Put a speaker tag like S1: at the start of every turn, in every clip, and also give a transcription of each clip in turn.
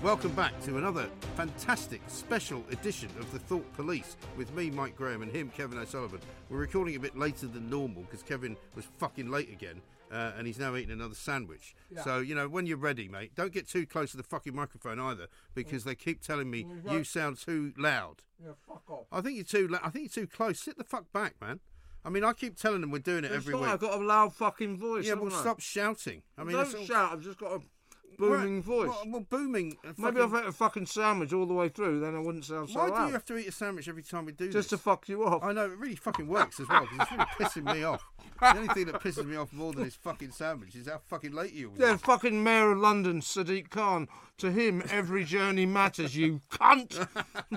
S1: Welcome back to another fantastic special edition of The Thought Police with me, Mike Graham, and him, Kevin O'Sullivan. We're recording a bit later than normal because Kevin was fucking late again uh, and he's now eating another sandwich. Yeah. So, you know, when you're ready, mate, don't get too close to the fucking microphone either because they keep telling me mm-hmm. you sound too loud.
S2: Yeah, fuck off. I
S1: think you're too la- I think you're too close. Sit the fuck back, man. I mean, I keep telling them we're doing it it's every week.
S2: I've got a loud fucking voice.
S1: Yeah, well, I? stop shouting.
S2: I mean, don't all... shout. I've just got a booming right. voice. Well,
S1: well booming.
S2: Uh, fucking... Maybe I've had a fucking sandwich all the way through, then I wouldn't sound
S1: so
S2: Why
S1: loud. do you have to eat a sandwich every time we
S2: do
S1: Just
S2: this? Just to fuck you off.
S1: I know, it really fucking works as well, because it's really pissing me off. The only thing that pisses me off more than this fucking sandwich is how fucking late you are.
S2: Yeah, fucking Mayor of London, Sadiq Khan. To him, every journey matters, you cunt.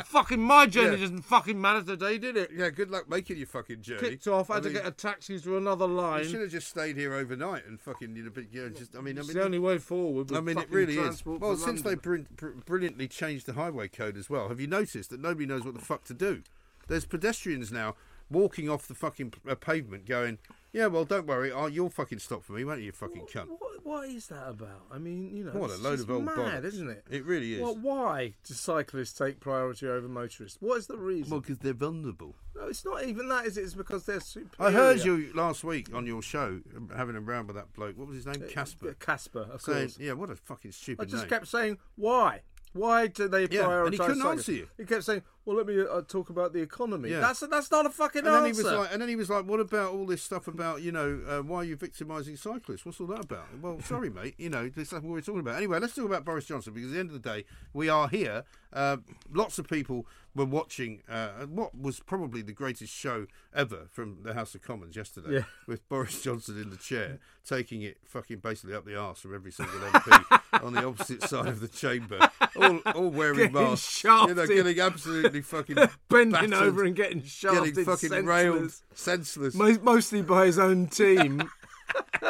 S2: fucking my journey yeah. doesn't fucking matter today, did it?
S1: Yeah, good luck making your fucking journey.
S2: Kicked off, I had mean, to get a taxi to another line.
S1: You should have just stayed here overnight and fucking, you know, just, I
S2: mean, it's I mean, the only way forward. I mean, it really is.
S1: Well, since
S2: London. they br-
S1: br- brilliantly changed the highway code as well, have you noticed that nobody knows what the fuck to do? There's pedestrians now walking off the fucking uh, pavement going, yeah, well, don't worry. Oh, you'll fucking stop for me, won't you, fucking
S2: what,
S1: cunt?
S2: What, what is that about? I mean, you know, what
S1: a load of old mad,
S2: bollocks. isn't it?
S1: It really is.
S2: Well, why do cyclists take priority over motorists? What is the reason?
S1: Well, because they're vulnerable.
S2: No, it's not even that. Is it? It's because they're superior.
S1: I heard you last week on your show um, having a round with that bloke. What was his name? Uh, Casper. Uh,
S2: Casper, of
S1: saying,
S2: course. Yeah,
S1: what a fucking stupid. I
S2: just
S1: name.
S2: kept saying, why? Why do they prioritise? Yeah, and he couldn't
S1: cyclists? answer you. He
S2: kept saying, well, let me uh, talk about the economy.
S1: Yeah. That's
S2: that's not a fucking and answer.
S1: Then he was like, and then he was like, what about all this stuff about you know uh, why are you victimising cyclists? What's all that about? Well, sorry, mate. You know this stuff we are talking about. Anyway, let's talk about Boris Johnson because at the end of the day, we are here. Uh, lots of people were watching uh, what was probably the greatest show ever from the House of Commons yesterday, yeah. with Boris Johnson in the chair taking it fucking basically up the arse from every single MP on the opposite side of the chamber, all, all wearing getting masks, you
S2: know,
S1: getting absolutely fucking
S2: bending battered, over and getting shot,
S1: getting fucking senseless. railed,
S2: senseless, mostly by his own team.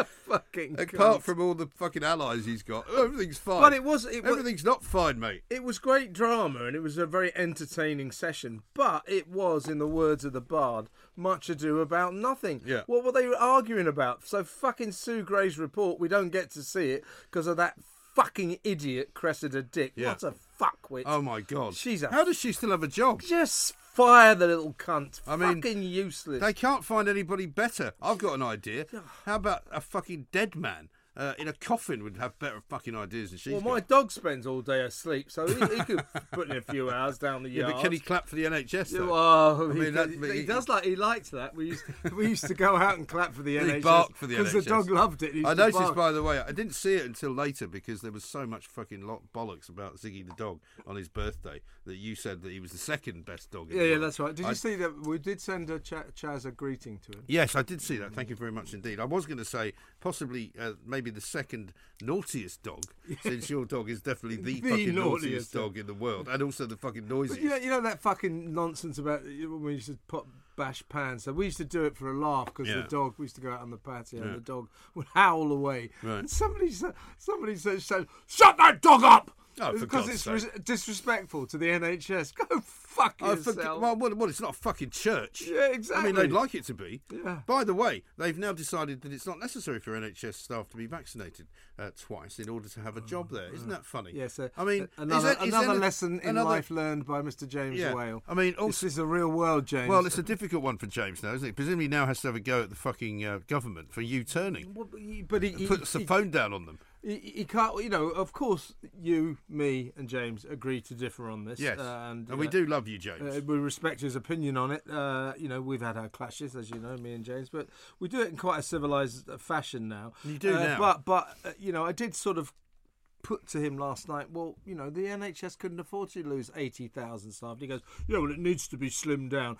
S1: fucking apart from all the fucking allies he's got, everything's fine. But it was it everything's was, not fine, mate.
S2: It was great drama and it was a very entertaining session. But it was, in the words of the Bard, much ado about nothing.
S1: Yeah.
S2: What were they arguing about? So fucking Sue Gray's report, we don't get to see it because of that fucking idiot Cressida Dick. Yeah. What a fuckwit.
S1: Oh my god. She's a How does she still have a job?
S2: Just fire the little cunt. I mean, fucking useless.
S1: They can't find anybody better. I've got an idea. How about a fucking dead man? uh, in a coffin would have better fucking ideas than she.
S2: Well,
S1: got. my
S2: dog spends all day asleep, so he, he could put in a few hours down the yard.
S1: Yeah, but can he clap for the NHS? Though? Well,
S2: I mean, he, he, he, does like he liked that. We used to, we used to go out and clap for the
S1: NHS. bark for the
S2: because the dog loved it.
S1: I noticed, bark. by the way, I didn't see it until later because there was so much fucking lot bollocks about Ziggy the dog on his birthday that you said that he was the second best dog. yeah, yeah, that's
S2: right. Did I, you see that? We did send a Ch- Chaz a greeting to him.
S1: Yes, I did see that. Thank you very much indeed. I was going to say possibly uh, maybe maybe the second naughtiest dog, since your dog is definitely the, the fucking naughtiest, naughtiest dog in the world, and also the fucking noisiest.
S2: You know, you know that fucking nonsense about when we used to pop bash pans. So we used to do it for a laugh because yeah. the dog. We used to go out on the patio yeah. and the dog would howl away. Right. And somebody said, somebody said, "Shut that dog up!" Oh, because
S1: it's
S2: disrespectful to the NHS. Go fuck yourself. Oh,
S1: for, well, well, well, it's not a fucking church.
S2: Yeah, exactly.
S1: I mean, they'd like it to be. Yeah. By the way, they've now decided that it's not necessary for NHS staff to be vaccinated uh, twice in order to have a job there. Isn't that funny? Yes.
S2: Yeah, uh, so I mean, another, uh, is that, is another lesson in another, life learned by Mr. James yeah, Whale. I mean, also, this is a real world, James.
S1: Well, it's a difficult one for James now, isn't it? Presumably now has to have a go at the fucking uh, government for U-turning. Well,
S2: but he, he
S1: puts he, the he, phone down on them.
S2: You, can't, you know. Of course, you, me, and James agree to differ on this.
S1: Yes, and, and we uh, do love you, James.
S2: Uh, we respect his opinion on it. Uh, you know, we've had our clashes, as you know, me and James, but we do it in quite a civilized fashion now.
S1: You do uh, now,
S2: but but uh, you know, I did sort of put to him last night, well, you know, the NHS couldn't afford to lose 80,000 staff. he goes, yeah, well, it needs to be slimmed down.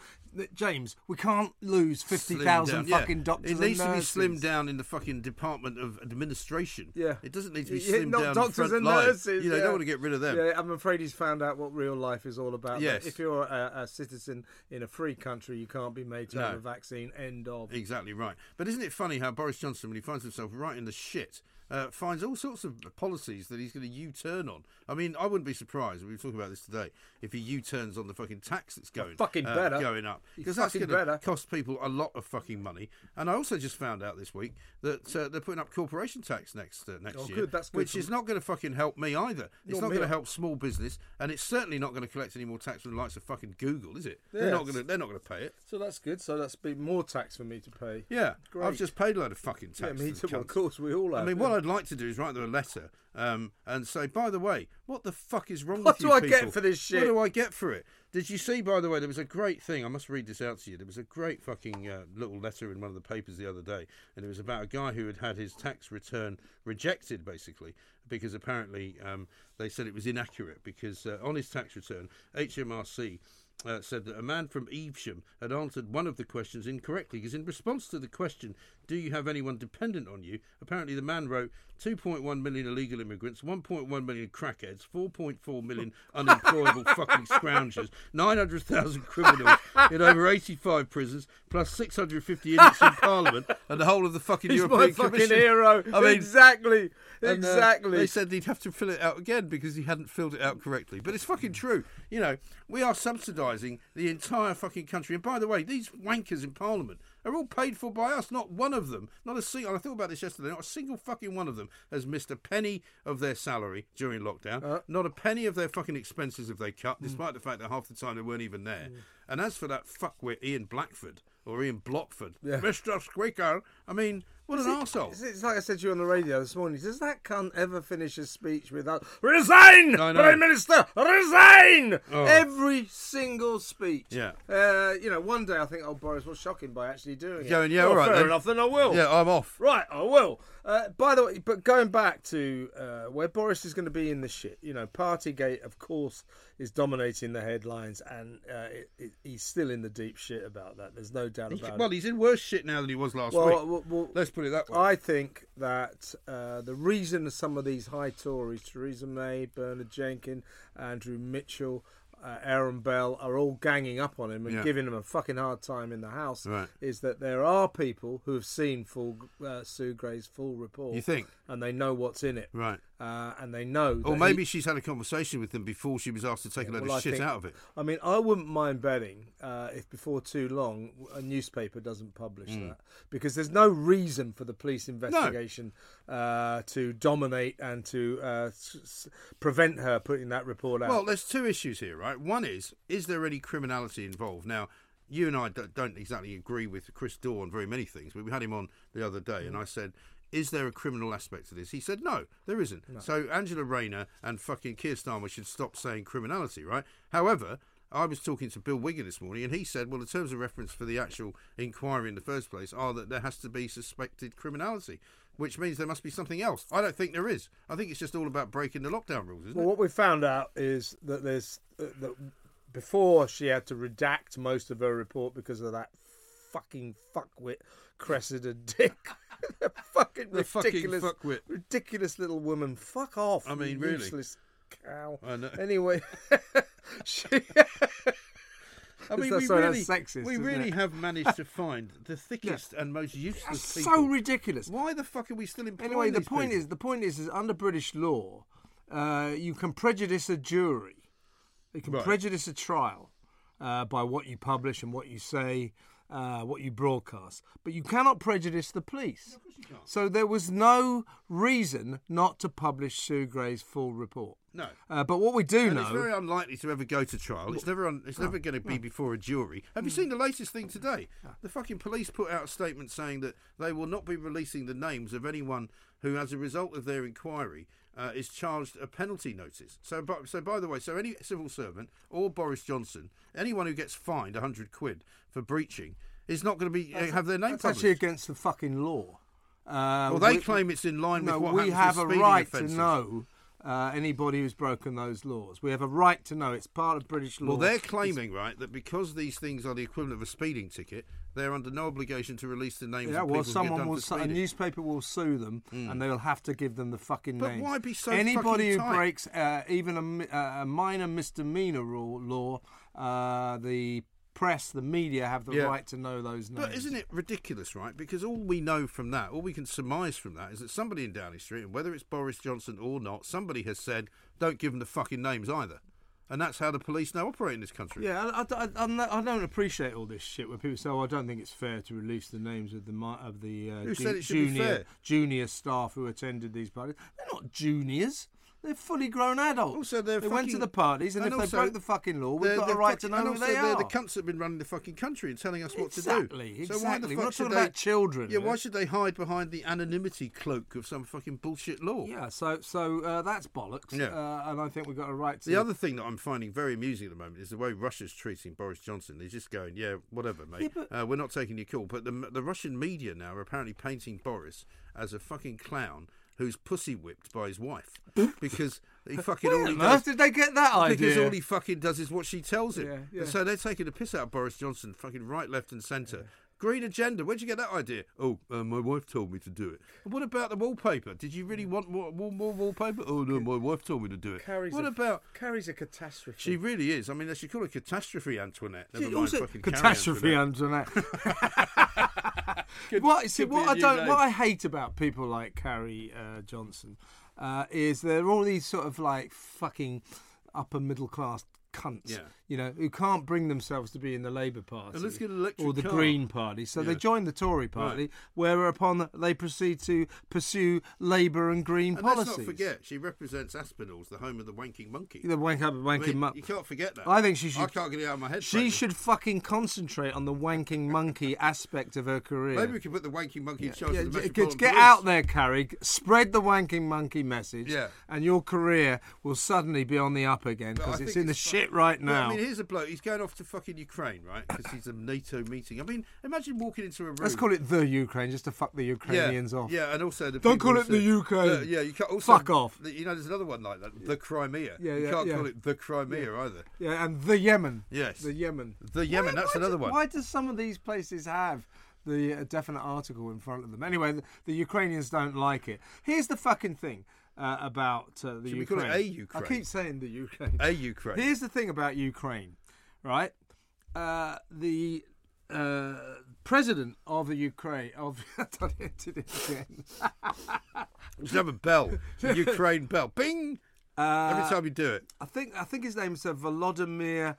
S2: James, we can't lose 50,000 fucking yeah. doctors.
S1: It needs to
S2: be
S1: slimmed down in the fucking Department of Administration. Yeah. It doesn't need to be slimmed yeah, down doctors and line. nurses. You know, yeah. don't want to get rid of them.
S2: Yeah, I'm afraid he's found out what real life is all about. Yes. If you're a, a, citizen in a free country, you can't be made to no. have a vaccine. End of.
S1: Exactly right. But isn't it funny how Boris Johnson, when he finds himself right in the shit, uh, finds all sorts of policies that he's going to U-turn on. I mean, I wouldn't be surprised. We were talking about this today. If he U-turns on the fucking tax that's going
S2: fucking uh, better
S1: going up because that's going to cost people a lot of fucking money. And I also just found out this week that uh, they're putting up corporation tax next uh, next oh, year, good. That's good which is not going to fucking help me either. It's not, not going to help small business, and it's certainly not going to collect any more tax from the likes of fucking Google, is it? Yeah, they're not going to they're not going
S2: to
S1: pay it.
S2: So that's good. So that's been more tax for me to pay.
S1: Yeah, Great. I've just paid a load of fucking tax.
S2: Yeah, me too. of course, we all have.
S1: I mean,
S2: yeah.
S1: what I I'd like to do is write them a letter um, and say, by the way, what the fuck is wrong
S2: what
S1: with
S2: you
S1: What do I
S2: people? get for this shit?
S1: What do I get for it? Did you see, by the way, there was a great thing. I must read this out to you. There was a great fucking uh, little letter in one of the papers the other day, and it was about a guy who had had his tax return rejected, basically, because apparently um, they said it was inaccurate. Because uh, on his tax return, HMRC uh, said that a man from Evesham had answered one of the questions incorrectly because, in response to the question, do you have anyone dependent on you? Apparently, the man wrote 2.1 million illegal immigrants, 1.1 million crackheads, 4.4 million unemployable fucking scroungers, 900,000 criminals in over 85 prisons, plus 650 idiots in Parliament, and the whole of the fucking
S2: He's
S1: European my
S2: fucking Commission. hero. I mean, exactly. And, uh, exactly.
S1: they said he'd have to fill it out again because he hadn't filled it out correctly. But it's fucking true. You know, we are subsidising the entire fucking country. And by the way, these wankers in Parliament are all paid for by us. Not one of them, not a single. I thought about this yesterday. Not a single fucking one of them has missed a penny of their salary during lockdown. Uh, not a penny of their fucking expenses have they cut, hmm. despite mm. the fact that half the time they weren't even there. Mm. And as for that fuckwit Ian Blackford or Ian Blockford, yeah. Mr. Squeaker, I mean, what an it,
S2: It's like I said to you on the radio this morning. Does that cunt ever finish his speech without resign, no, no. Prime Minister? Resign! Oh. Every single speech. Yeah. Uh, you know, one day I think, old oh, Boris was shocking by actually doing it. Going,
S1: yeah,
S2: well, all
S1: right. Fair
S2: then. enough, then I will.
S1: Yeah, I'm off.
S2: Right, I will. Uh, by the way, but going back to uh, where Boris is going to be in the shit, you know, Partygate, of course, is dominating the headlines, and uh, it, it, he's still in the deep shit about that. There's no doubt about
S1: he,
S2: it.
S1: Well, he's in worse shit now than he was last
S2: well,
S1: week. Well, well, Let's put it that way.
S2: I think that uh, the reason some of these high Tories, Theresa May, Bernard Jenkin, Andrew Mitchell, uh, Aaron Bell, are all ganging up on him and yeah. giving him a fucking hard time in the House, right. is that there are people who have seen full uh, Sue Gray's full report. You think? and they know what's in it.
S1: Right.
S2: Uh, and they know.
S1: Or maybe he, she's had a conversation with them before she was asked to take yeah, a load well, of I shit think, out of it.
S2: I mean, I wouldn't mind betting uh, if before too long a newspaper doesn't publish mm. that because there's no reason for the police investigation no. uh, to dominate and to uh, s- s- prevent her putting that report out.
S1: Well, there's two issues here, right? One is is there any criminality involved? Now, you and I don't exactly agree with Chris Daw on very many things, but we had him on the other day, and hmm. I said is there a criminal aspect to this? He said, no, there isn't. No. So Angela Rayner and fucking Keir Starmer should stop saying criminality, right? However, I was talking to Bill Wigan this morning, and he said, well, the terms of reference for the actual inquiry in the first place are that there has to be suspected criminality, which means there must be something else. I don't think there is. I think it's just all about breaking the lockdown rules, isn't
S2: well,
S1: it?
S2: What we found out is that there's uh, that before she had to redact most of her report because of that fucking fuckwit Cressida Dick. fucking
S1: the
S2: ridiculous,
S1: fucking
S2: ridiculous little woman. Fuck off. I mean, really. cow. I know. Anyway,
S1: she. I mean, we really,
S2: sexist,
S1: we really have managed to find the thickest yeah. and most useless That's people.
S2: So ridiculous!
S1: Why the fuck are we still employing?
S2: Anyway,
S1: the
S2: point
S1: people? is,
S2: the point is, is under British law, uh, you can prejudice a jury, you can right. prejudice a trial uh, by what you publish and what you say uh, what you broadcast, but you cannot prejudice the police. No, so there was no reason not to publish Sue Gray's full report.
S1: No. Uh,
S2: but what we do
S1: and
S2: know.
S1: It's very unlikely to ever go to trial. It's never It's no, never going to be no. before a jury. Have you hmm. seen the latest thing today? The fucking police put out a statement saying that they will not be releasing the names of anyone who, as a result of their inquiry, uh, is charged a penalty notice. So, by, so by the way, so any civil servant or Boris Johnson, anyone who gets fined hundred quid for breaching, is not going to be uh, have their name.
S2: That's
S1: published. actually
S2: against the fucking law.
S1: Uh, well, they we, claim it's in line no, with
S2: what we have a right
S1: offenses.
S2: to know uh, anybody who's broken those laws. We have a right to know. It's part of British
S1: law. Well, they're claiming, it's... right, that because these things are the equivalent of a speeding ticket, they're under no obligation to release the names. Yeah, well,
S2: someone will.
S1: Su-
S2: a newspaper will sue them, mm. and they will have to give them the fucking
S1: but
S2: names.
S1: But why be so?
S2: Anybody who
S1: tight?
S2: breaks uh, even a, uh, a, minor misdemeanor rule, law, uh, the press, the media have the yeah. right to know those
S1: names. But isn't it ridiculous, right? Because all we know from that, all we can surmise from that, is that somebody in Downing Street, and whether it's Boris Johnson or not, somebody has said, "Don't give them the fucking names either." And that's how the police now operate in this country.
S2: Yeah, I, I, I, I don't appreciate all this shit where people say, "Oh, I don't think it's fair to release the names of the of the uh, junior junior staff who attended these parties." They're not juniors. They're fully grown adults. Also, they fucking, went to the parties, and,
S1: and
S2: if they broke the fucking law,
S1: we've
S2: got
S1: the
S2: right fucking, to know who
S1: they are.
S2: The
S1: cunts have been running the fucking country and telling
S2: us
S1: what
S2: exactly, to do. Exactly. So why the fuck We're not talking they, about children.
S1: Yeah, why should they hide behind the anonymity cloak of some fucking bullshit law?
S2: Yeah. So, so uh, that's bollocks. Yeah. Uh, and I think we've got a right to.
S1: The other thing that I'm finding very amusing at the moment is the way Russia's treating Boris Johnson. They're just going, yeah, whatever, mate. Yeah, but... uh, we're not taking your call. But the the Russian media now are apparently painting Boris as a fucking clown who's pussy whipped by his wife because he fucking
S2: all
S1: he
S2: does, did they get that
S1: idea?
S2: Because
S1: all he fucking does is what she tells him. Yeah, yeah. And so they're taking the piss out of Boris Johnson, fucking right, left, and centre. Green agenda. Where'd you get that idea? Oh, uh, my wife told me to do it. what about the wallpaper? Did you really want more, more, more wallpaper? Oh no, my wife told me to do it. Carries what
S2: a,
S1: about
S2: Carrie's a catastrophe?
S1: She really is. I mean, they should call it catastrophe, Antoinette. Never she, also,
S2: catastrophe,
S1: Antoinette.
S2: what what I don't, name. what I hate about people like Carrie uh, Johnson uh, is they're all these sort of like fucking upper middle class cunts yeah you know, who can't bring themselves to be in the Labour Party
S1: or
S2: the
S1: car.
S2: Green Party. So they join the Tory Party, right. whereupon they proceed to pursue Labour and Green
S1: and
S2: policies. Let's not
S1: forget, she represents Aspinall's, the home of the wanking monkey.
S2: The
S1: wank uh, wanking I mean, monkey. You can't forget that. I think she should. I can't get it out of my head.
S2: She
S1: frankly.
S2: should fucking concentrate on the wanking monkey aspect of her career.
S1: Maybe we could put the wanking monkey yeah. in charge yeah, of the Metropolitan
S2: Get out there, Carrie. Spread the wanking monkey message, yeah. and your career will suddenly be on the up again because it's in it's the fun. shit right now.
S1: Well, I mean, here's a bloke. He's going off to fucking Ukraine, right? Because he's a NATO meeting. I mean, imagine walking into a room.
S2: Let's call it the Ukraine, just to fuck the Ukrainians
S1: yeah,
S2: off.
S1: Yeah, and also the don't
S2: call it the Ukraine. Uh, yeah, you can't also fuck off.
S1: You know, there's another one like that. The Crimea. Yeah, yeah You can't yeah. call it the Crimea either.
S2: Yeah, and the Yemen.
S1: Yes,
S2: the Yemen.
S1: The Yemen. Why, that's
S2: why
S1: another do, one.
S2: Why do some of these places have? The uh, definite article in front of them. Anyway, the, the Ukrainians don't like it. Here's the fucking thing uh, about uh, the
S1: Should Ukraine.
S2: We call
S1: it a Ukraine. I keep
S2: saying the Ukraine. A
S1: Ukraine.
S2: Here's the thing about Ukraine, right? Uh, the uh, president of the Ukraine of done it again.
S1: Just have a bell, Ukraine bell, bing. Uh, Every time you do it,
S2: I think I think his name's uh, Volodymyr.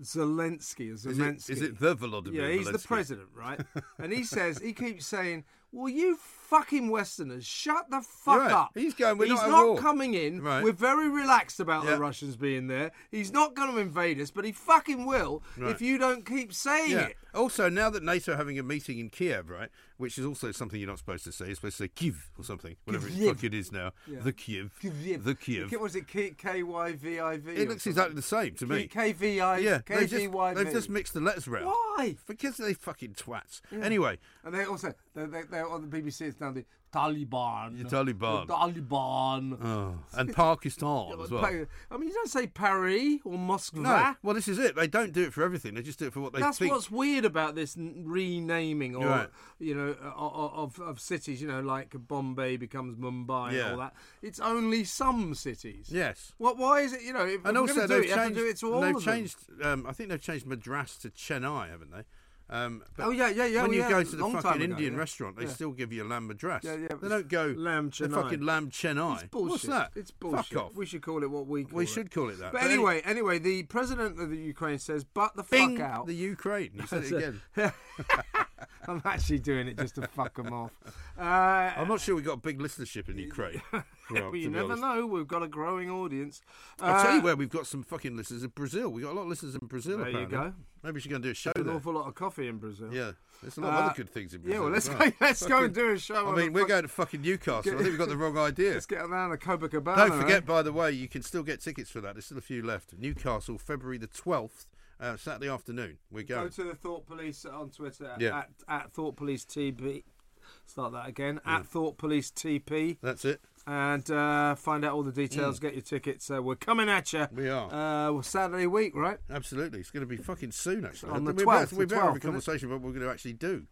S2: Zelensky,
S1: Zelensky. Is it, is it the Volodymyr?
S2: Yeah,
S1: he's
S2: the president, right? and he says he keeps saying, "Well, you fucking Westerners. Shut the fuck
S1: right.
S2: up.
S1: He's going. We're
S2: He's not,
S1: not
S2: coming in. Right. We're very relaxed about yeah. the Russians being there. He's not going to invade us, but he fucking will right. if you don't keep saying yeah.
S1: it. Also, now that NATO are having a meeting in Kiev, right, which is also something you're not supposed to say. You're supposed to say Kiev or something, whatever Kiev. it is now. Yeah. The Kiev. Kiev. The Kiev.
S2: Was it K Y V I V?
S1: It looks exactly the same to me.
S2: K V I. Yeah. K
S1: V Y V. They've just mixed the letters around.
S2: Why?
S1: Because they fucking twats. Anyway.
S2: And they also they they're on the BBC the Taliban. The
S1: Taliban. The
S2: Taliban.
S1: Oh. And Pakistan as well. I
S2: mean, you don't say Paris or Moscow.
S1: No. Well, this is it. They don't do it for everything. They just do it for what they
S2: That's
S1: think.
S2: what's weird about this renaming or, right. you know, of, of cities, you know, like Bombay becomes Mumbai yeah. and all that. It's only some cities.
S1: Yes.
S2: What? why is it, you know,
S1: and also they've
S2: it,
S1: changed,
S2: it
S1: they've changed um, I think they've changed Madras to Chennai, haven't they?
S2: Um, oh yeah, yeah, yeah.
S1: When well, oh, you
S2: yeah. go
S1: to the Long fucking ago, Indian
S2: yeah.
S1: restaurant, they yeah. still give you a lamb Madras. Yeah, yeah. They don't go
S2: lamb Chennai.
S1: Fucking lamb Chennai.
S2: What's
S1: that? It's
S2: bullshit.
S1: Fuck off.
S2: We should call it what we. Call we it.
S1: should call it that.
S2: But, but anyway, any... anyway, the president of the Ukraine says, "But the
S1: Bing,
S2: fuck out
S1: the Ukraine." You said it again.
S2: I'm actually doing it just to fuck them off. Uh,
S1: I'm not sure we've got a big listenership in Ukraine. well, you
S2: never
S1: honest. know.
S2: We've got a growing audience.
S1: Uh, I'll tell you uh, where we've got some fucking listeners in Brazil. We've got a lot of listeners in Brazil.
S2: There
S1: apparently. you
S2: go.
S1: Maybe she's going to do a show.
S2: There's
S1: an
S2: awful lot of coffee in Brazil.
S1: Yeah, there's a lot of other uh, good things in Brazil.
S2: Yeah, well, let's go, let's fucking, go and do a show.
S1: I mean, we're fuck... going to fucking Newcastle. I think we've got the wrong idea.
S2: let's get around to Copacabana.
S1: Don't forget, eh? by the way, you can still get tickets for that. There's still a few left. Newcastle, February the 12th uh, Saturday afternoon. we
S2: go. Go to the Thought Police on Twitter yeah. at, at Thought Police TB. Start that again. Yeah. At Thought Police TP.
S1: That's it.
S2: And uh, find out all the details, mm. get your tickets. Uh, we're coming at you.
S1: We are.
S2: Uh, well, Saturday week, right?
S1: Absolutely. It's going to be fucking soon, actually. On the we 12th. We're about to have a conversation about what we're going to actually do.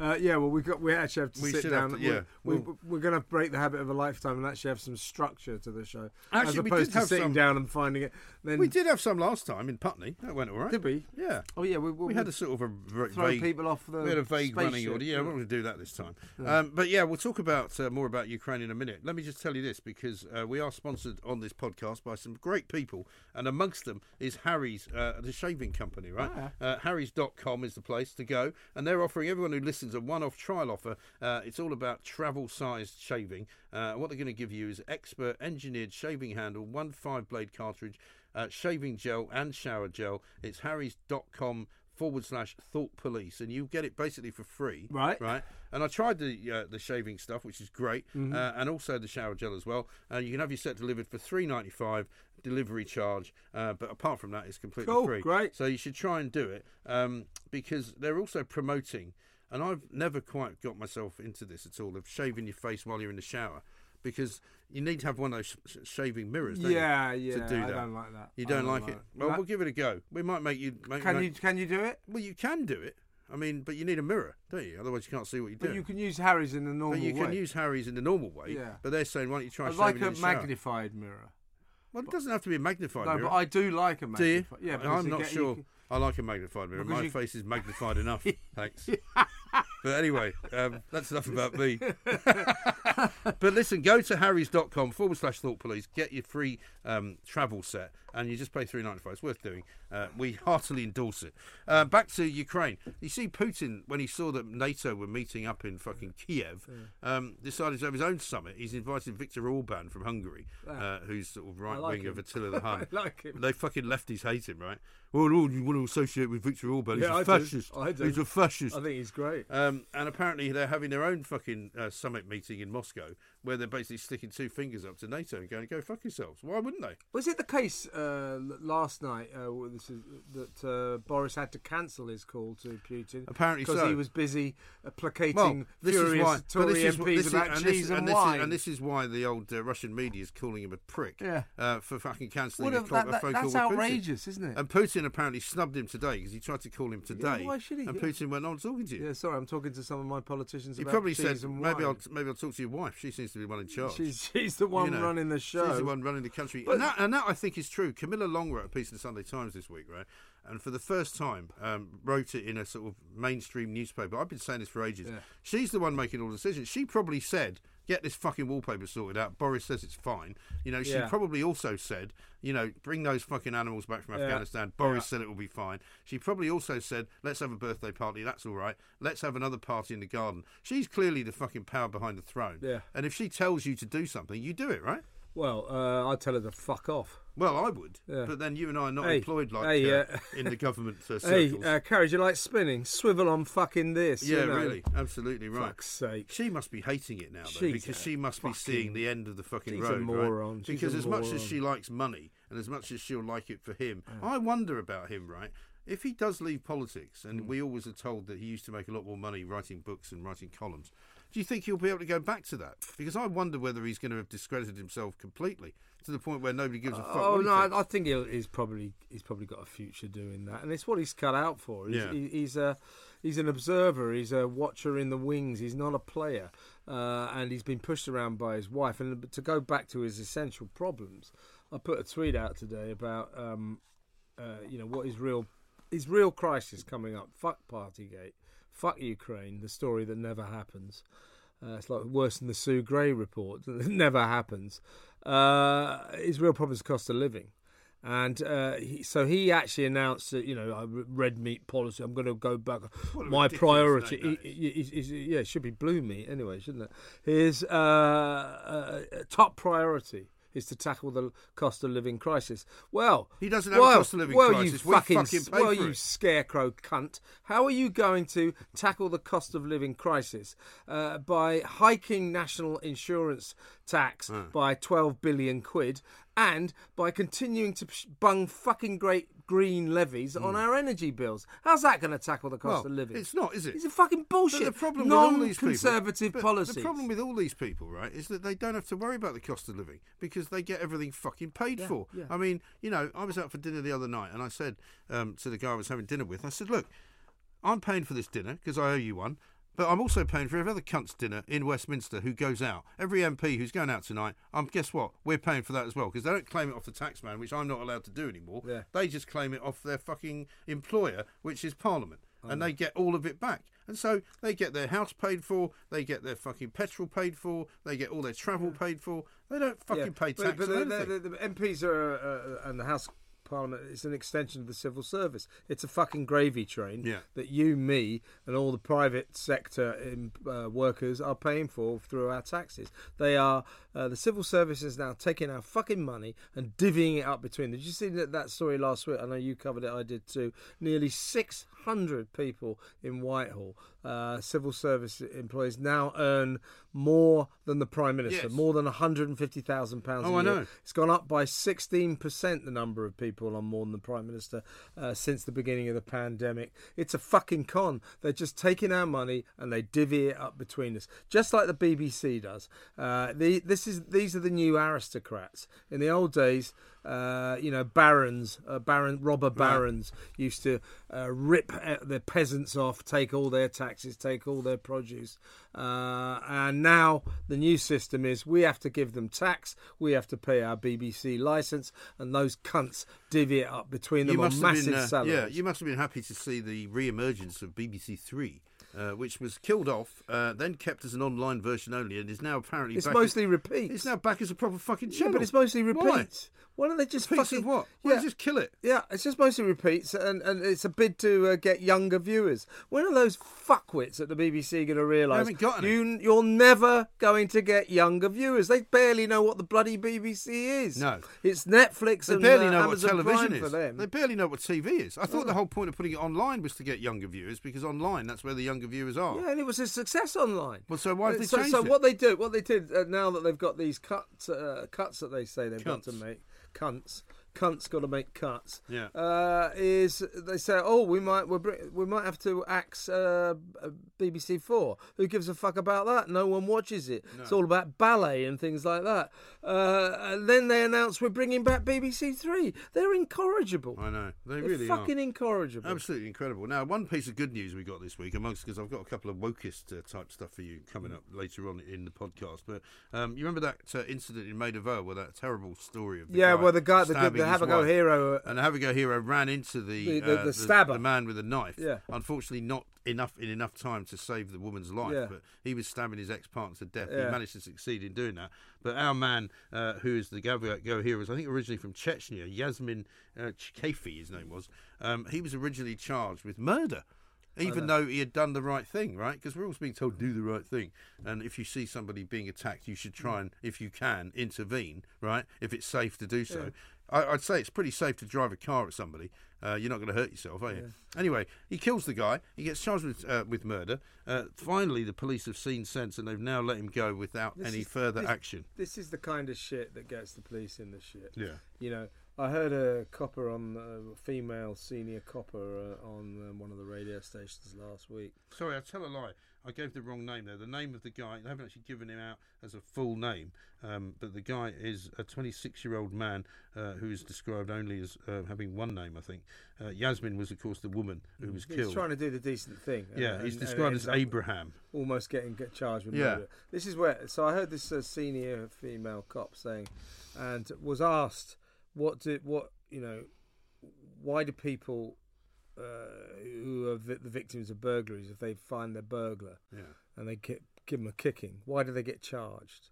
S2: Uh, yeah, well, we got we actually have to we sit down. To, yeah, we, we'll, we, are going to break the habit of a lifetime and actually have some structure to the show, actually, as opposed to sitting some, down and finding it.
S1: Then we did have some last time in Putney. That went all right. Did we? Yeah. Oh
S2: yeah, we,
S1: we,
S2: we
S1: had a sort of a
S2: vague, people off the.
S1: We had a vague
S2: spaceship.
S1: running order. Yeah, we're not going to do that this time. Yeah. Um, but yeah, we'll talk about uh, more about Ukraine in a minute. Let me just tell you this because uh, we are sponsored on this podcast by some great people, and amongst them is Harry's, uh, the shaving company. Right, ah. uh, Harry's.com is the place to go, and they're offering everyone who listens Wilson's a one off trial offer. Uh, it's all about travel sized shaving. Uh, what they're going to give you is expert engineered shaving handle, one five blade cartridge, uh, shaving gel, and shower gel. It's harrys.com forward slash thought police and you get it basically for free
S2: right
S1: right and i tried the uh, the shaving stuff which is great mm-hmm. uh, and also the shower gel as well uh, you can have your set delivered for 395 delivery charge uh, but apart from that it's completely
S2: cool,
S1: free
S2: great
S1: so you should try and do it um, because they're also promoting and I've never quite got myself into this at all of shaving your face while you're in the shower because you need to have one of those sh- shaving mirrors.
S2: yeah,
S1: you,
S2: yeah.
S1: To
S2: do that. I don't like that.
S1: You don't, don't like, like, it. Well, we'll give it a go. We might make you. Make,
S2: can make... you can you do it?
S1: Well, you can do it. I mean, but you need a mirror, don't you? Otherwise, you can't see what you're doing.
S2: But
S1: you
S2: can use Harry's in the normal.
S1: you way. can use Harry's in the normal way. Yeah. But they're saying, why don't you try? I like
S2: a magnified mirror.
S1: Well, it doesn't have to be a magnified
S2: no,
S1: mirror.
S2: but I do like a magnified.
S1: Do you? Yeah,
S2: I,
S1: am not
S2: get,
S1: sure. Can... I like a magnified mirror. Because My you... face is magnified enough. Thanks. But anyway, um, that's enough about me. but listen, go to harrys.com forward slash thought police, get your free um, travel set, and you just pay three ninety five. It's worth doing. Uh, we heartily endorse it. Uh, back to Ukraine. You see, Putin when he saw that NATO were meeting up in fucking Kiev, um, decided to have his own summit. He's invited Viktor Orban from Hungary, uh, who's sort of right wing of Attila the
S2: Hun. like him.
S1: They fucking lefties hate him, right? Well, oh, you want to associate with Viktor Orban? He's yeah, a
S2: I
S1: fascist. Do.
S2: I do.
S1: He's a fascist.
S2: I think he's great.
S1: Um, and apparently they're having their own fucking uh, summit meeting in Moscow, where they're basically sticking two fingers up to NATO and going, "Go fuck yourselves." Why wouldn't they?
S2: Was it the case? uh, last night uh, this is, that uh, Boris had to cancel his call to Putin.
S1: Apparently,
S2: because so.
S1: he
S2: was busy uh, placating well, furious why, Tory MPs about and cheese this, and, and, wine. This is,
S1: and this is why the old uh, Russian media is calling him a prick. Yeah. Uh, for fucking cancelling a, that, phone
S2: call. That's outrageous, isn't it?
S1: And Putin apparently snubbed him today because he tried to call him today.
S2: Yeah, why should he?
S1: And Putin went on oh, talking to you.
S2: Yeah, sorry, I'm talking to some of my politicians. He
S1: probably said maybe I'll maybe I'll talk to your wife. She seems to be one in charge.
S2: She's, she's the one you know, running the show.
S1: She's the one running the country, but, and that, and that I think is true true. Camilla Long wrote a piece in the Sunday Times this week, right? And for the first time, um, wrote it in a sort of mainstream newspaper. I've been saying this for ages. Yeah. She's the one making all the decisions. She probably said, "Get this fucking wallpaper sorted out." Boris says it's fine. You know, she yeah. probably also said, "You know, bring those fucking animals back from yeah. Afghanistan." Boris said it will be fine. She probably also said, "Let's have a birthday party. That's all right. Let's have another party in the garden." She's clearly the fucking power behind the throne.
S2: Yeah.
S1: And if she tells you to do something, you do it, right?
S2: Well, uh, I tell her to fuck off.
S1: Well, I would, yeah. but then you and I are not hey, employed like hey, uh, uh in the government uh,
S2: circles. Hey, uh, Carriage, you like spinning? Swivel on fucking this.
S1: Yeah,
S2: you know?
S1: really, absolutely right. Fuck's
S2: sake.
S1: She must be hating it now, though,
S2: she's
S1: because she must be seeing the end of the fucking
S2: she's
S1: road. A
S2: moron. Right?
S1: Because as moron. much as she likes money and as much as she'll like it for him, I wonder about him, right? if he does leave politics, and mm. we always are told that he used to make a lot more money writing books and writing columns, do you think he'll be able to go back to that? Because I wonder whether he's going to have discredited himself completely to the point where nobody gives a fuck.
S2: Oh no,
S1: I,
S2: I think he's probably he's probably got a future doing that, and it's what he's cut out for. He's, yeah. he, he's a he's an observer, he's a watcher in the wings, he's not a player, uh, and he's been pushed around by his wife. And to go back to his essential problems, I put a tweet out today about um, uh, you know what his real his real crisis coming up. Fuck Partygate. Fuck Ukraine. The story that never happens. Uh, it's like worse than the Sue Gray report. it never happens. Uh, his real problem is cost of living. And uh, he, so he actually announced that you know red meat policy. I'm going to go back. My priority
S1: is, yeah,
S2: it should be blue meat anyway, shouldn't it? His uh, uh, uh, top priority is to tackle the cost of living crisis. Well,
S1: he doesn't have
S2: well, a
S1: cost of living well,
S2: crisis.
S1: You we fucking, fucking well,
S2: you it. scarecrow cunt. How are you going to tackle the cost of living crisis uh, by hiking national insurance tax by 12 billion quid and by continuing to bung fucking great green levies mm. on hmm. our energy bills. How's that going to tackle the cost well, of living?
S1: It's not, is it?
S2: It's a fucking bullshit. the problem non-conservative policy.
S1: The problem with all these people, right, is that they don't have to worry about the cost of living because they get everything fucking paid yeah, for. Yeah. I mean, you know, I was out for dinner the other night and I said um, to the guy I was having dinner with, I said, look. I'm paying for this dinner because I owe you one. But I'm also paying for every other cunt's dinner in Westminster who goes out. Every MP who's going out tonight, I'm. Um, guess what? We're paying for that as well because they don't claim it off the taxman, which I'm not allowed to do anymore. Yeah. They just claim it off their fucking employer, which is Parliament. Oh. And they get all of it back. And so they get their house paid for, they get their fucking petrol paid for, they get all their travel paid for. They don't fucking yeah. pay tax. But, but
S2: the, the, the, MPs are, uh, uh, and the House Parliament. It's an extension of the civil service. It's a fucking gravy train yeah. that you, me, and all the private sector in, um, uh, workers are paying for through our taxes. They are uh, the civil service is now taking our fucking money and divvying it up between them. Did you see that, that story last week? I know you covered it, I did too. Nearly 600 people in Whitehall, uh, civil service employees, now earn more than the Prime Minister, yes. more than £150,000 oh, I know. It's gone up by 16% the number of people on more than the Prime Minister uh, since the beginning of the pandemic. It's a fucking con. They're just taking our money and they divvy it up between us, just like the BBC does. Uh, the, this this is these are the new aristocrats. In the old days, uh, you know, barons, uh, baron, robber barons used to uh, rip uh, the peasants off, take all their taxes, take all their produce. Uh, and now the new system is we have to give them tax, we have to pay our BBC license, and those cunts divvy it up between them
S1: on massive
S2: been, uh, salaries.
S1: Yeah, you must have been happy to see the re-emergence of BBC Three. Uh, which was killed off, uh, then kept as an online version only, and is now apparently
S2: it's mostly as, repeats.
S1: It's now back as a proper fucking channel. Yeah, but
S2: it's mostly repeats. Why don't they just Piece fucking
S1: what? Why yeah, just kill it?
S2: Yeah, it's just mostly repeats, and, and it's a bid to uh, get younger viewers. When are those fuckwits at the BBC going to realise you you're never going to get younger viewers? They barely know what the bloody BBC is.
S1: No,
S2: it's Netflix. They barely uh, know Amazon what television Prime is. For them.
S1: They barely know what TV is. I thought oh. the mm. whole point of putting it online was to get younger viewers because online that's where the younger viewers are.
S2: Yeah, and it was a success online.
S1: Well, so why did uh, they so, so
S2: it? So what they do, what they did uh, now that they've got these cuts, uh, cuts that they say they've got to make cunts cunt's got to make cuts. Yeah. Uh, is they say, oh, we might we we might have to axe uh, uh BBC Four. Who gives a fuck about that? No one watches it. No. It's all about ballet and things like that. Uh, and then they announce we're bringing back BBC Three. They're incorrigible.
S1: I know
S2: they They're
S1: really
S2: fucking are. incorrigible.
S1: Absolutely incredible. Now, one piece of good news we got this week, amongst because I've got a couple of wokist uh, type stuff for you coming up later on in the podcast. But um, you remember that uh, incident in Maida Vale where that terrible story of
S2: yeah, guy
S1: well
S2: the
S1: guy the, the,
S2: the Have a Go Hero. Uh,
S1: and the Have a Go Hero ran into
S2: the
S1: the, the,
S2: uh, the stabber, the
S1: man with a knife. Yeah. Unfortunately, not enough in enough time to save the woman's life. Yeah. But he was stabbing his ex partner to death. Yeah. He managed to succeed in doing that. But our man, uh, who is the a Go Hero, I think originally from Chechnya, Yasmin uh, his name was. Um, he was originally charged with murder even though he had done the right thing, right? Because we're always being told do the right thing, and if you see somebody being attacked, you should try and, if you can, intervene, right? If it's safe to do so. Yeah. I, would say it's pretty safe to drive a car at somebody uh, you're not going to hurt yourself, are you? Yeah. Anyway, he kills the guy. He gets charged with uh, with murder. Uh, finally, the police have seen sense and they've now let him go without this any is, further this, action.
S2: This is the kind of shit that gets the police in the shit.
S1: Yeah.
S2: You know, I heard a copper on uh, a female senior copper uh, on um, one of the radio stations last week.
S1: Sorry, I tell a lie. I gave the wrong name there. The name of the guy, they haven't actually given him out as a full name, um, but the guy is a 26 year old man uh, who is described only as uh, having one name, I think. Uh, Yasmin was, of course, the woman who mm. was killed.
S2: He's trying to do the decent thing.
S1: Yeah, he's and, described and as Abraham.
S2: Almost getting charged with murder.
S1: Yeah.
S2: This is where. So I heard this uh, senior female cop saying, and was asked, "What did what you know? Why do people uh, who are vi- the victims of burglaries if they find their burglar yeah. and they get, give them a kicking? Why do they get charged?"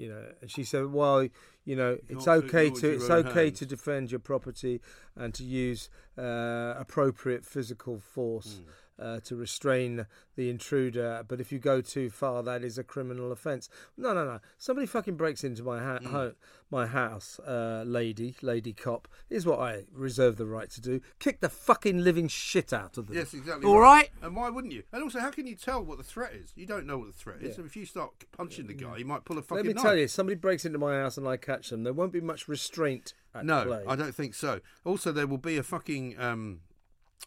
S2: you know and she said well you know it's okay to, to it's okay hands. to defend your property and to use uh, appropriate physical force mm uh, to restrain the intruder. But if you go too far, that is a criminal offence. No, no, no. Somebody fucking breaks into my ha- mm. my house, uh, lady, lady cop, is what I reserve the right to do. Kick the fucking living shit out of them. Yes, exactly. All right. right. And why wouldn't you? And also, how can you tell what the threat is? You don't know what the threat yeah. is. And if you start punching the guy, he might pull a fucking. Let me knife. tell you, somebody breaks into my house and I catch them. There won't be much restraint. no, play. I don't think so. Also, there will be a fucking. Um,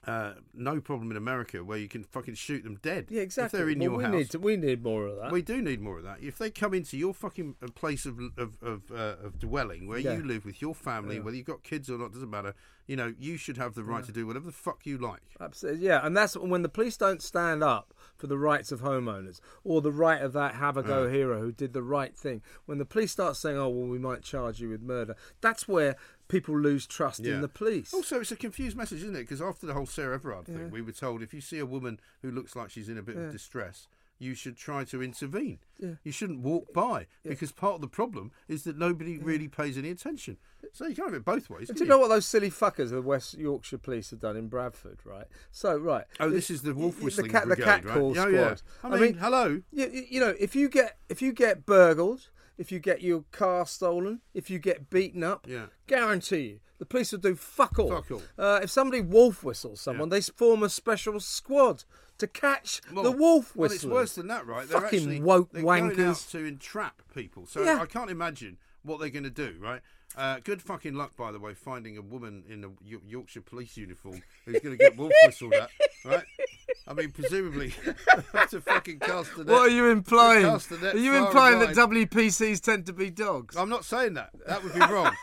S2: uh, no problem in America where you can fucking shoot them dead. Yeah, exactly. If they're in well, your we house, need to, we need more of that. We do need more of that. If they come into your fucking uh, place of of of, uh, of dwelling where yeah. you live with your family, yeah. whether you've got kids or not, doesn't matter. You know, you should have the right yeah. to do whatever the fuck you like. Absolutely, yeah. And that's when the police don't stand up for the rights of homeowners or the right of that have a go hero who did the right thing. When the police start saying, "Oh, well, we might charge you with murder," that's where people lose trust yeah. in the police. Also, it's a confused message, isn't it? Because after the whole Sarah Everard yeah. thing, we were told if you see a woman who looks like she's in a bit yeah. of distress, you should try to intervene. You shouldn't walk by because part of the problem is that nobody really pays any attention. So you can't have it both ways. Do you, know what those silly fuckers the West Yorkshire Police have done in Bradford, right? So right. Oh, this, this is the wolf whistling the cat, brigade, the cat right? call squad. I mean, I mean hello. You, you know, if you get if you get burgled if you get your car stolen, if you get beaten up, yeah. guarantee you the police will do fuck all. Fuck all. Uh, if somebody wolf whistles someone, yeah. they form a special squad to catch well, the wolf whistle. Well, it's worse than that, right? They're Fucking actually, woke they're wankers. Going out to entrap people. So yeah. I can't imagine what they're going to do, right? Uh, good fucking luck, by the way, finding a woman in a Yorkshire police uniform who's going to get wolf whistled at, right? I mean, presumably to fucking What are you implying? Are you implying that WPCs tend to be dogs? I'm not saying that. That would be wrong,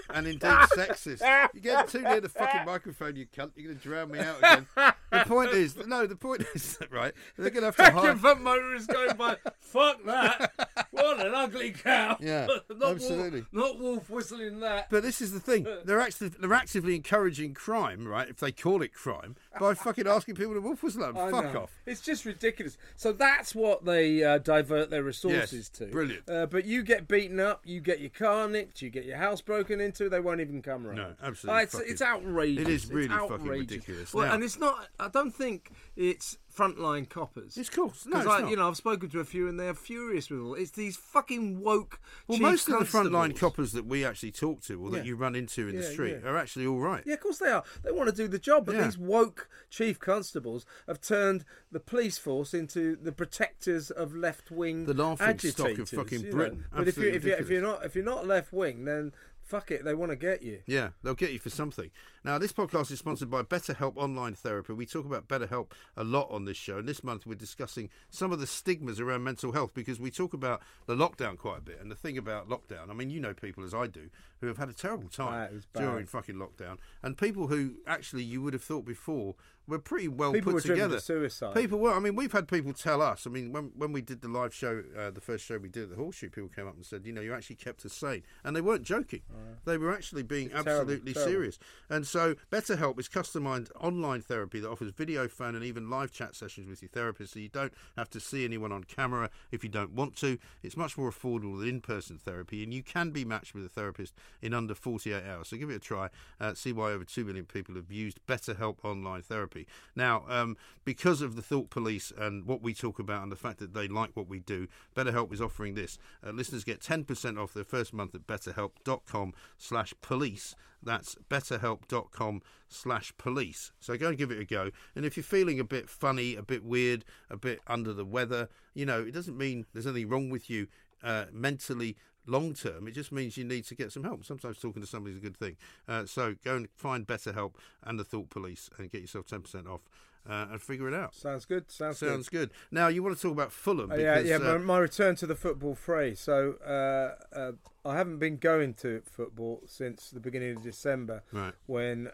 S2: and indeed sexist. You get too near the fucking microphone, you cunt. You're going to drown me out again. The point is, no. The point is, right? They're going to have to hire. Fucking motorists going by. Fuck that what an ugly cow! Yeah, not absolutely. Wolf, not wolf whistling that. But this is the thing: they're actually they're actively encouraging crime, right? If they call it crime, by fucking asking people to wolf whistle. Them. Fuck know. off! It's just ridiculous. So that's what they uh, divert their resources yes, to. Brilliant. Uh, but you get beaten up, you get your car nicked, you get your house broken into. They won't even come around. No, ah, absolutely. Uh, it's, it's outrageous. It is really fucking ridiculous. Well, now, and it's not. I don't think it's frontline coppers. It's cool. No, it's I, not. you know, I've spoken to a few and they're furious with all. It's these fucking woke. Well, most of the frontline coppers that we actually talk to or that you run into in yeah, the street yeah. are actually all right. Yeah, of course they are. They want to do the job, but these woke chief constables have turned the police force into the protectors of left wing. The laughing stock of fucking Britain. You know? But if, you, if, you, if you're not if you're not left wing, then fuck it, they want to get you. Yeah, they'll get you for something. Now, this podcast is sponsored by BetterHelp Online Therapy. We talk about BetterHelp a lot on this show, and this month we're discussing some of the stigmas around mental health because we talk about the lockdown quite a bit. And the thing about lockdown, I mean, you know people as I do who have had a terrible time during fucking lockdown, and people who actually you would have thought before were pretty well people put together. To people were. I mean, we've had people tell us. I mean, when when we did the live show, uh, the first show we did at the Horseshoe, people came up and said, you know, you actually kept us sane, and they weren't joking. Oh, they were actually being absolutely terrible, serious. Terrible. And so, BetterHelp is customized online therapy that offers video, phone, and even live chat sessions with your therapist, so you don't have to see anyone on camera if you don't want to. It's much more affordable than in-person therapy, and you can be matched with a therapist in under 48 hours. So give it a try. Uh, see why over two million people have used BetterHelp online therapy. Now, um, because of the Thought Police and what we talk about and the fact that they like what we do, BetterHelp is offering this. Uh, listeners get 10% off their first month at betterhelp.com slash police. That's betterhelp.com slash police. So go and give it a go. And if you're feeling a bit funny, a bit weird, a bit under the weather, you know, it doesn't mean there's anything wrong with you. Uh, mentally, long term, it just means you need to get some help. Sometimes talking to somebody is a good thing. Uh, so go and find Better Help and the Thought Police and get yourself 10% off uh, and figure it out. Sounds good. Sounds, sounds good. good. Now, you want to talk about Fulham. Uh, because, yeah, yeah uh, my, my, return to the football fray. So uh, uh, I haven't been going to football since the beginning of December right. when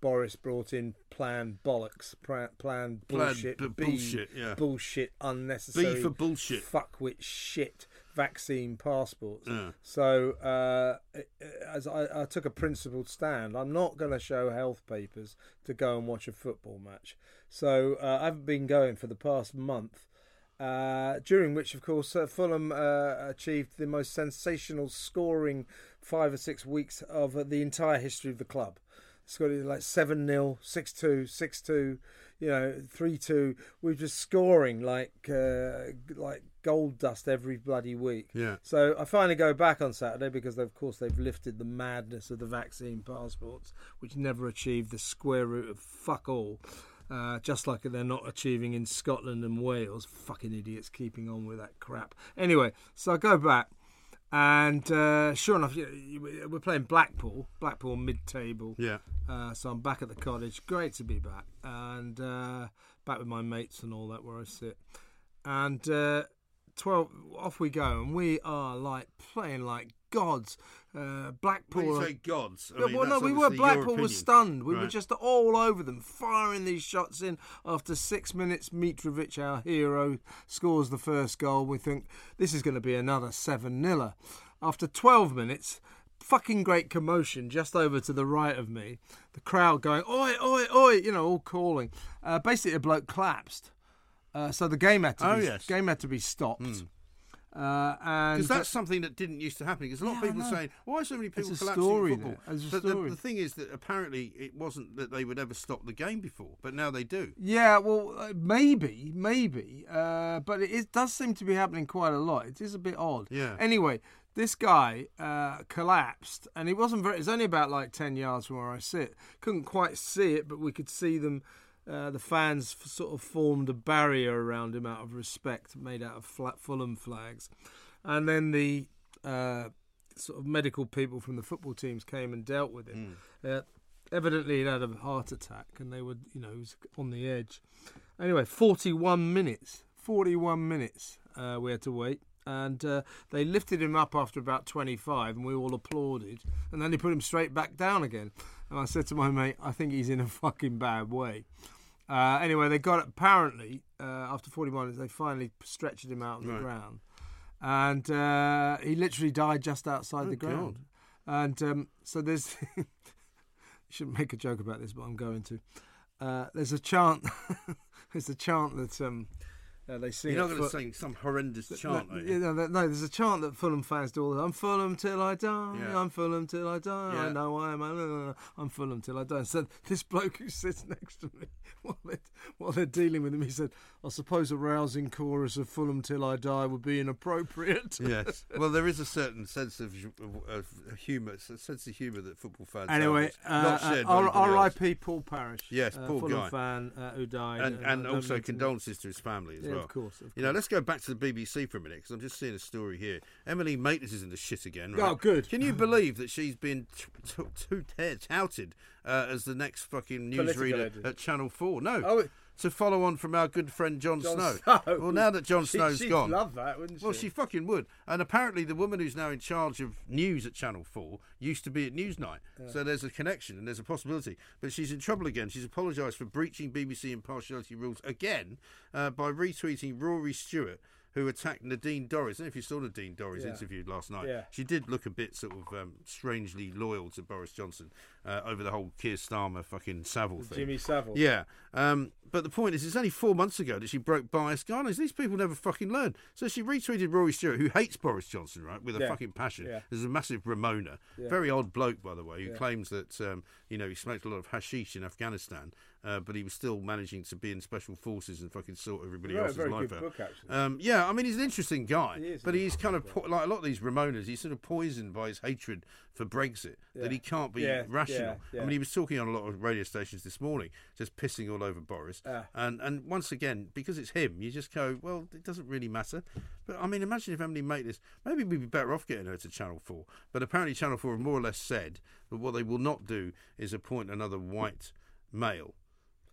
S2: Boris brought in Plan Bollocks, Plan, Bullshit, plan B, bullshit, yeah. bullshit, unnecessary. B for bullshit. fuck with shit vaccine passports. Yeah. So, uh, as I, I, took a principled stand, I'm not going to show health papers to go and watch a football match. So, uh, I haven't been going for the past month. Uh, during which, of course, uh, Fulham uh, achieved the most sensational scoring five or six weeks of the entire history of the club. It's got like 7 0, 6 2, 6 2 you know, three two. We We're just scoring like uh, like gold dust every bloody week. Yeah. So I finally go back on Saturday because, of course, they've lifted the madness of the vaccine passports, which never achieved the square root of fuck all. Uh, just like they're not achieving in Scotland and Wales. Fucking idiots keeping on with that crap. Anyway, so I go back and uh, sure enough, we're playing Blackpool, Blackpool mid-table. Yeah. Uh, so I'm back at the cottage. Great to be back, and uh, back with my mates and all that where I sit. And uh, twelve off we go, and we are like playing like gods. Uh, Blackpool. When you say gods. I mean, well, no, we were. Blackpool was stunned. We right. were just all over them, firing these shots in. After six minutes, Mitrovic, our hero, scores the first goal. We think this is going to be another 7 0 After 12 minutes, fucking great commotion just over to the right of me. The crowd going, oi, oi, oi, you know, all calling. Uh, basically, a bloke collapsed. Uh, so the game had to oh, be, yes. game had to be stopped. Mm. Uh, and because that's something that didn't used to happen. Because a lot yeah, of people saying, "Why are so many people collapsing story, in football?" But the, the, thing is that apparently it wasn't that they would ever stop the game before, but now they do. Yeah, well, uh, maybe, maybe, uh, but it does seem to be happening quite a lot. It is a bit odd. Yeah. Anyway, this guy uh, collapsed, and he wasn't very. It's was only about like ten yards from where I sit. Couldn't quite see it, but we could see them uh, the fans sort of formed a barrier around him out of respect, made out of flat Fulham flags, and then the uh, sort of medical people from the football teams came and dealt with him. Mm. Uh, evidently, he had a heart attack, and they were, you know, he was on the edge. Anyway, 41 minutes, 41 minutes uh, we had to wait and uh, they lifted him up after about 25 and we all applauded and then they put him straight back down again and i said to my mate i think he's in a fucking bad way uh, anyway, they got apparently uh, after 40 minutes they finally stretched him out on the ground, and uh, he literally died just outside oh, the ground. God. And um, so there's shouldn't make a joke about this, but I'm going to. Uh, there's a chant. there's a chant that um, uh, they sing. You're not going to sing some horrendous chant, no, you? Know, no, there's a chant that Fulham fans do all. I'm Fulham till I die. Yeah. I'm Fulham till I die. Yeah. I know I am. I'm Fulham till I die. so this bloke who sits next to me, while they're, while they're dealing with him, he said, "I suppose a rousing chorus of Fulham till I die would be inappropriate." yes. Well, there is a certain sense of, of, of humour, a sense of humour that football fans anyway. Uh, uh R.I.P. Paul Parish. Yes, uh, Paul Fulham guy. fan uh, who died, and, and, and also condolences to his family as yeah, well. Of course, of course. You know, let's go back to the BBC for a minute because I'm just seeing a story here. Emily Maitlis is in the shit again, right? Oh, good. Can you believe that she's been t- t- t- touted uh, as the next fucking newsreader at Channel 4? No. Oh, to follow on from our good friend Jon Snow. Snow. Well, now that Jon Snow's she, gone, love that, wouldn't she? Well, she fucking would. And apparently, the woman who's now in charge of news at Channel Four used to be at Newsnight, yeah. so there's a connection and there's a possibility. But she's in trouble again. She's apologised for breaching BBC impartiality rules again uh, by retweeting Rory Stewart who attacked Nadine Dorries. I don't know if you saw Nadine Dorries yeah. interviewed last night. Yeah. She did look a bit sort of um, strangely loyal to Boris Johnson uh, over the whole Keir Starmer fucking Savile thing. Jimmy Savile. Yeah. Um, but the point is, it's only four months ago that she broke bias guidelines. These people never fucking learn. So she retweeted Rory Stewart, who hates Boris Johnson, right, with a yeah. fucking passion. Yeah. There's a massive Remoaner. Very odd bloke, by the way, who claims that um, you know, he smoked a lot of hashish in Afghanistan, uh, but he was still managing to be in special forces and fucking sort everybody else's life out. Book, um, yeah, I mean, he's an interesting guy, he but he's kind of po- like a lot of these Remoaners. He's sort of poisoned by his hatred for Brexit yeah. that he can't be yeah, rational. Yeah, I mean, he was talking on a lot of radio stations this morning, just pissing all over Boris. Uh, and and once again, because it's him, you just go, well, it doesn't really matter. But I mean, imagine if Emily Maitlis. Maybe we'd be better off getting her to Channel Four. But apparently, Channel Four have more or less said that what they will not do is appoint another white male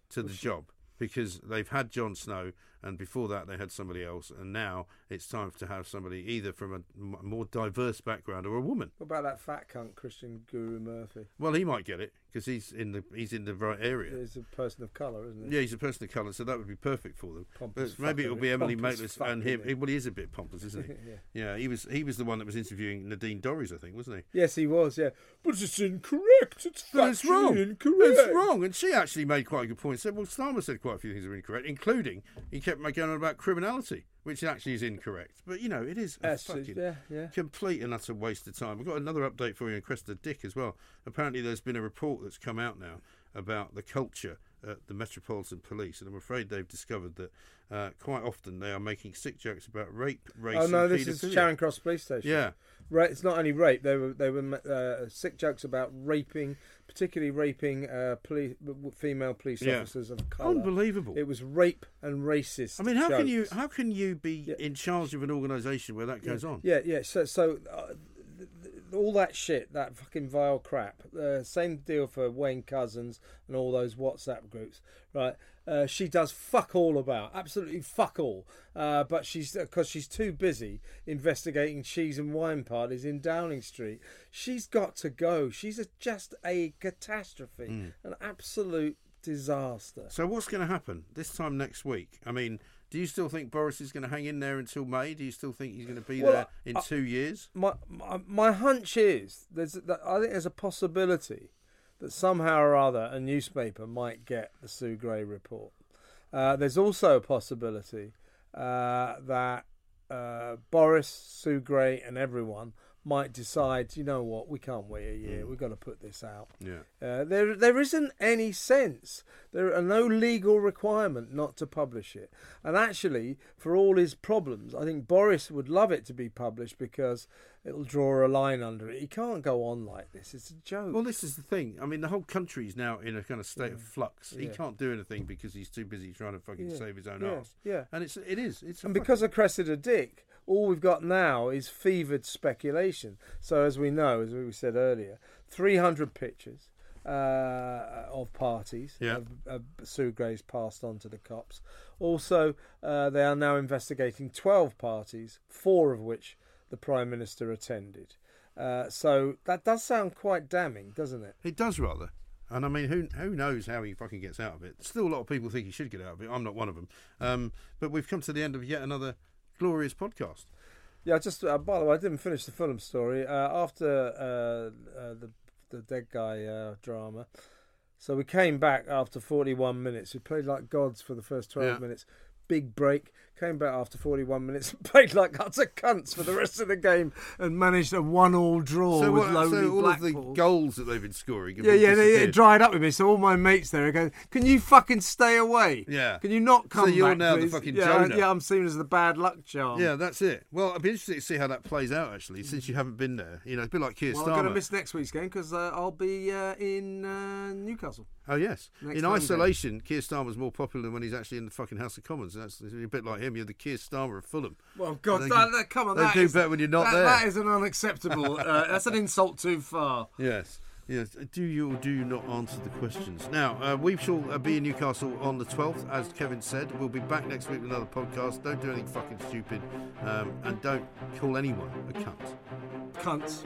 S2: to the job because they've had Jon Snow and before that they had somebody else, and now it's time to have somebody either from a more diverse background or a woman. What about that fat cunt Krishnan Guru-Murthy? Well, he might get it because he's in the he's in the right area. He's a person of colour, isn't he? Yeah, he's a person of colour, so that would be perfect for them. Pompous maybe it will be Emily Maitlis and him. Well, he is a bit pompous, isn't he? yeah. yeah. he was he was the one that was interviewing Nadine Dorries, I think, wasn't he? Yes, he was. Yeah, but it's incorrect. It's factually it's wrong. incorrect. It's wrong, and she actually made quite a good point. Said, well, Starmer said quite a few things that were incorrect, including he kept kept going on about criminality, which actually is incorrect. But you know, it is a fucking yeah, yeah. complete and utter waste of time. We've got another update for you on Cressida Dick as well. Apparently, there's been a report that's come out now about the culture the Metropolitan Police, and I'm afraid they've discovered that uh, quite often they are making sick jokes about rape, race. Oh no, this is Charing Cross Police Station. Yeah, right. It's not only rape; they were they were uh, sick jokes about raping, particularly raping uh, police female police yeah. officers of colour. Unbelievable! It was rape and racist. I mean, how jokes. can you how can you be yeah. in charge of an organisation where that goes yeah. on? Yeah, yeah. So so uh, all that shit, that fucking vile crap. Uh, same deal for Wayne Couzens and all those WhatsApp groups, right? Uh, she does fuck all about, absolutely fuck all. Uh, but she's because uh, she's too busy investigating cheese and wine parties in Downing Street. She's got to go. She's a, just a catastrophe, mm. an absolute disaster. So what's going to happen this time next week? I mean. Do you still think Boris is going to hang in there until May? Do you still think he's going to be well, there in I, two years? My, my, my hunch is there's I think there's a possibility that somehow or other a newspaper might get the Sue Gray report. Uh, there's also a possibility uh, that uh, Boris, Sue Gray, and everyone might decide, you know what, we can't wait a year. Mm. We've got to put this out. Yeah. Uh, there, there isn't any sense. There are no legal requirement not to publish it. And actually, for all his problems, I think Boris would love it to be published because it'll draw a line under it. He can't go on like this. It's a joke. Well, this is the thing. I mean, the whole country is now in a kind of state yeah. of flux. Yeah. He can't do anything because he's too busy trying to fucking yeah. save his own ass. Yeah. And it's it is. It's and because of Cressida Dick all we've got now is fevered speculation. So, as we know, as we said earlier, 300 pictures uh, of parties yeah. of, of Sue Gray's passed on to the cops. Also, uh, they are now investigating 12 parties, four of which the Prime Minister attended. Uh, so that does sound quite damning, doesn't it? It does rather. And I mean, who who knows how he fucking gets out of it? Still, a lot of people think he should get out of it. I'm not one of them. Um, but we've come to the end of yet another glorious podcast. Yeah, just uh, by the way, I didn't finish the film story uh, after uh, uh the the dead guy uh, drama. So we came back after 41 minutes. We played like gods for the first 12 yeah. minutes. Big break came back after 41 minutes and played like utter cunts for the rest of the game and managed a one-all draw so with what, lonely so all Blackpool. of the goals that they've been scoring yeah yeah they, it dried up with me so all my mates there are going can you fucking stay away yeah can you not come back?" so you're back, now please? the fucking yeah, Jonah yeah I'm seen as the bad luck charm yeah that's it well I'd be interested to see how that plays out actually since you haven't been there you know it's a bit like Keir well, Starmer. I'm going to miss next week's game because uh, I'll be uh, in uh, Newcastle oh yes in isolation game. Keir Starmer's more popular than when he's actually in the fucking House of Commons that's a bit like him him. You're the Keir Starmer of Fulham. Well, God, that, come on. They do is, better when you're not that, there. That is an unacceptable. uh, that's an insult too far. Yes. Yes, do you or do you not answer the questions? Now, uh, we shall uh, be in Newcastle on the 12th, as Kevin said. We'll be back next week with another podcast. Don't do anything fucking stupid um, and don't call anyone a cunt. Cunts.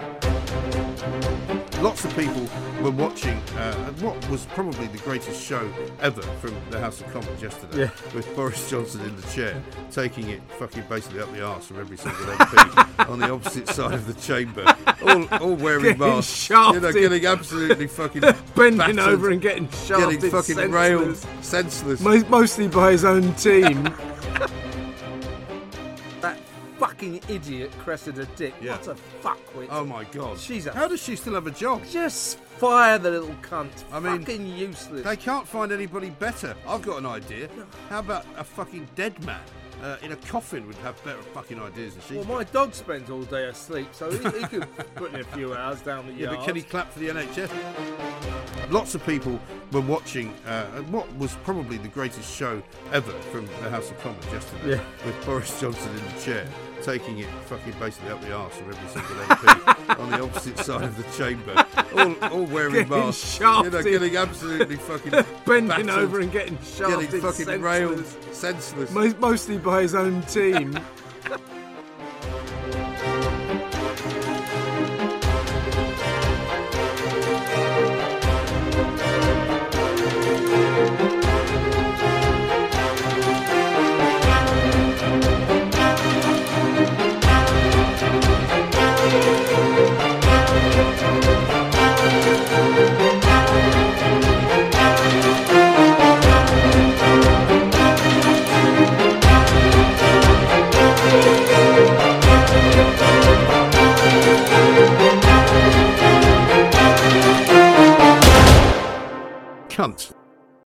S2: Lots of people were watching uh, what was probably the greatest show ever from the House of Commons yesterday yeah. with Boris Johnson in the chair, taking it fucking basically up the arse from every single MP on the opposite side of the chamber, all, all wearing masks. You know, getting absolutely fucking bending battered, over and getting shafted, getting fucking senseless. railed, senseless, Mo- mostly by his own team. that fucking idiot Cressida Dick. Yeah. What a fuckwit. Oh my god. She's a. How does she still have a job? Just fire the little cunt. I mean, fucking useless. They can't find anybody better. I've got an idea. How about a fucking dead man? uh, in a coffin would have better fucking ideas than she. Well, my dog spends all day asleep, so he, he could put in a few hours down the yeah, yard. Yeah, but can he clap for the NHS? Lots of people were watching uh, what was probably the greatest show ever from the House of Commons yesterday, yeah. with Boris Johnson in the chair taking it fucking basically up the arse of every single MP on the opposite side of the chamber all, all wearing getting masks. Shafted. You know, getting absolutely fucking bending over and getting shafted, getting fucking senseless. railed, senseless. mostly by his own team.